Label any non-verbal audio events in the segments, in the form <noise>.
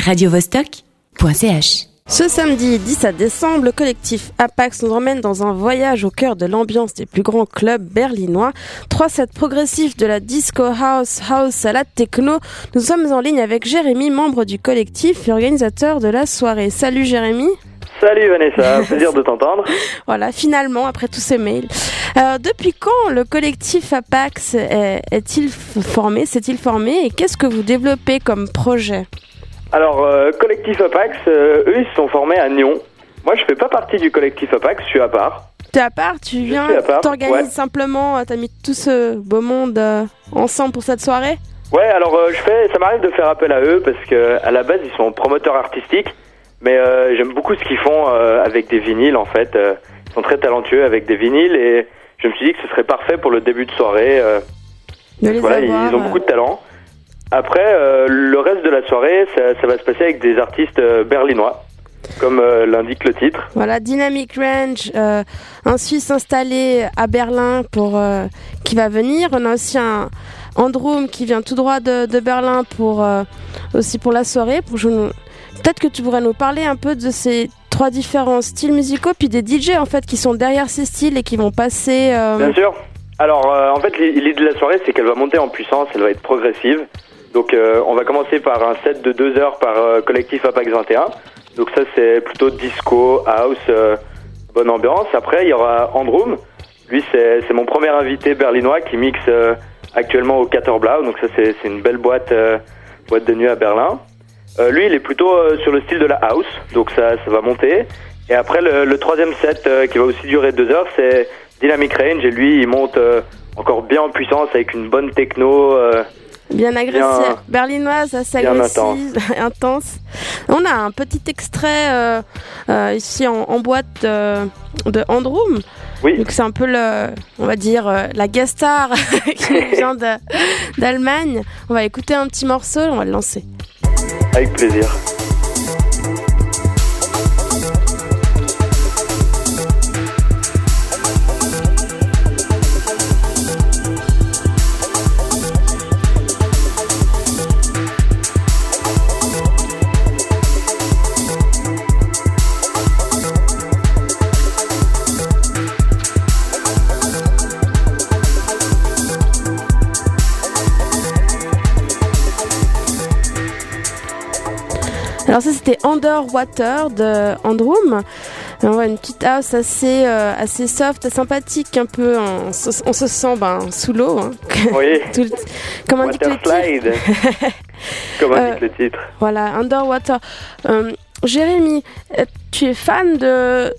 radiovostok.ch. Ce samedi 17 décembre, le collectif Apax nous emmène dans un voyage au cœur de l'ambiance des plus grands clubs berlinois. Trois sets progressifs de la disco house, house à la techno. Nous sommes en ligne avec Jérémy, membre du collectif et organisateur de la soirée. Salut Jérémy. Salut Vanessa, <laughs> plaisir de t'entendre. Voilà, finalement, après tous ces mails. Euh, depuis quand le collectif Apax est-il formé, s'est-il formé et qu'est-ce que vous développez comme projet? Alors, euh, collectif Apax, euh, eux, ils se sont formés à Nyon. Moi, je fais pas partie du collectif Apax, je suis à part. T'es à part, tu viens, t'organises ouais. simplement, euh, t'as mis tout ce beau monde euh, ensemble pour cette soirée? Ouais, alors euh, je fais, ça m'arrive de faire appel à eux parce que à la base, ils sont promoteurs artistiques, mais euh, j'aime beaucoup ce qu'ils font euh, avec des vinyles. En fait, Euh, ils sont très talentueux avec des vinyles et je me suis dit que ce serait parfait pour le début de soirée. euh, de les Voilà, avoir, ils ont beaucoup de talent. Après, euh, le reste de la soirée, ça, ça va se passer avec des artistes euh, berlinois, comme euh, l'indique le titre. Voilà, Dynamic Range, euh, un Suisse installé à Berlin pour qui va venir. On a aussi un Androom qui vient tout droit de, de Berlin pour aussi pour la soirée. Pour Peut-être que tu pourrais nous parler un peu de ces trois différents styles musicaux, puis des DJ en fait qui sont derrière ces styles et qui vont passer. Bien sûr. Alors, en fait, l'idée de la soirée, c'est qu'elle va monter en puissance, elle va être progressive. Donc, euh, on va commencer par un set de deux heures par euh, collectif Apax 21. Donc, ça, c'est plutôt disco, house, euh, bonne ambiance. Après, il y aura Androom. Lui, c'est mon premier invité berlinois qui mixe euh, actuellement au Caterblau. Donc, ça, c'est une belle boîte, euh, boîte de nuit à Berlin. Euh, lui, il est plutôt sur le style de la house. Donc, ça, ça va monter. Et après, le, le troisième set qui va aussi durer deux heures, c'est Dynamic Range. Et lui, il monte encore bien en puissance avec une bonne techno. Bien agressive, berlinoise, assez <laughs> agressive, intense. On a un petit extrait euh, euh, ici en, en boîte euh, de Androom. Oui. Donc c'est un peu le, on va dire la guest star <laughs> qui <laughs> vient d'Allemagne. On va écouter un petit morceau, on va le lancer. Avec plaisir. Alors ça c'était Underwater de Androom. On voit une petite house assez euh, assez soft, sympathique, un peu. On se, on se sent ben, sous l'eau. hein. <laughs> Oui. Tout le- Comme indique le titre? <laughs> Comme Euh, indique le titre? Voilà, Underwater. Euh, Jérémy, euh, tu es fan de,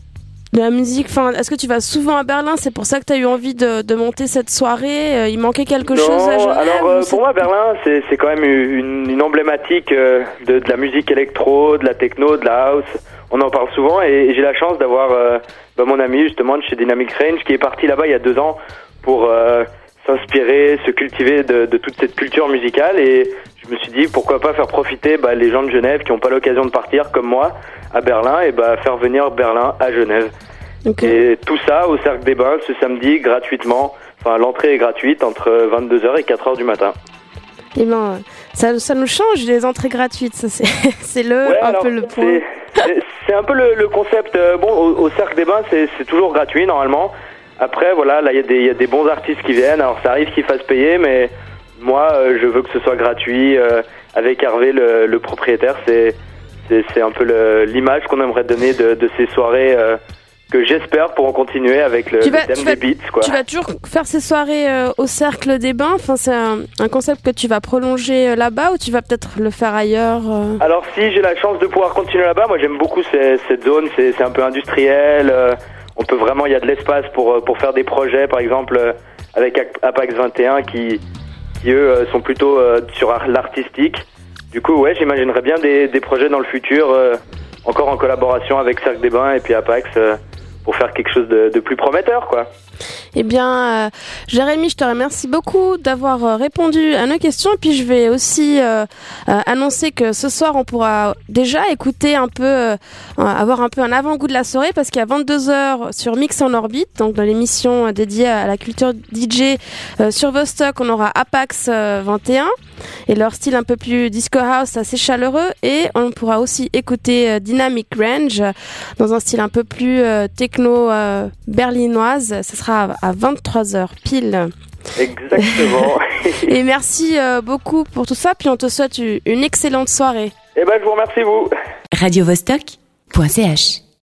de la musique. Enfin, Est-ce que tu vas souvent à Berlin? C'est pour ça que tu as eu envie de, de monter cette soirée. Euh, Il manquait quelque non, chose à Genève alors euh, pour moi, Berlin, c'est c'est quand même une, une emblématique euh, de, de la musique électro, de la techno, de la house. On en parle souvent et, j'ai la chance d'avoir euh, bah, mon ami justement de chez Dynamic Range qui est parti là-bas il y a deux ans pour euh, s'inspirer, se cultiver de, de toute cette culture musicale et je me suis dit pourquoi pas faire profiter bah, les gens de Genève qui n'ont pas l'occasion de partir comme moi à Berlin et bah, faire venir Berlin à Genève. Ok. Et tout ça au Cercle des Bains ce samedi gratuitement. Enfin, l'entrée est gratuite entre 22h et 4h du matin. Eh ben, ça, ça nous change les entrées gratuites. C'est <laughs> c'est le, Ouais, un alors, peu le point. <laughs> c'est- un peu le, le concept. euh, bon, au, au Cercle des Bains, c'est c'est toujours gratuit normalement. Après, voilà, là, il y, a des- il y a des bons artistes qui viennent. Alors, ça arrive qu'ils fassent payer, mais moi, euh, je veux que ce soit gratuit. euh, avec Hervé, le, le propriétaire, c'est c'est c'est un peu le- l'image qu'on aimerait donner de, de ces soirées euh, que j'espère pourront continuer avec le, Tu le thème tu vas- des beats, quoi. Tu vas toujours faire ces soirées euh, au cercle des bains? Enfin, c'est un, un concept que tu vas prolonger euh, là-bas ou tu vas peut-être le faire ailleurs. euh? Alors si j'ai la chance de pouvoir continuer là-bas, moi j'aime beaucoup ces- cette zone, c'est c'est un peu industriel, euh, on peut vraiment, il y a de l'espace pour, euh, pour faire des projets, par exemple euh, avec Ap- Apax 21 qui, qui eux euh, sont plutôt sur ar- l'artistique. Du coup ouais, j'imaginerais bien des, des projets dans le futur, encore en collaboration avec Cercle des Bains et puis Apax, pour faire quelque chose de, de plus prometteur quoi. Eh bien, euh, Jérémy, je te remercie beaucoup d'avoir euh, répondu à nos questions. Et puis, je vais aussi euh, euh, annoncer que ce soir, on pourra déjà écouter un peu, avoir un peu un avant-goût de la soirée, parce qu'à 22h sur Mix en orbite, donc dans l'émission dédiée à la culture DJ sur Vostok, on aura Apax euh, 21. Et leur style un peu plus disco house assez chaleureux et on pourra aussi écouter Dynamic Range dans un style un peu plus techno berlinoise. Ce sera à 23h pile. Exactement. <laughs> et merci beaucoup pour tout ça puis on te souhaite une excellente soirée. Eh ben je vous remercie vous. Radio Vostok.ch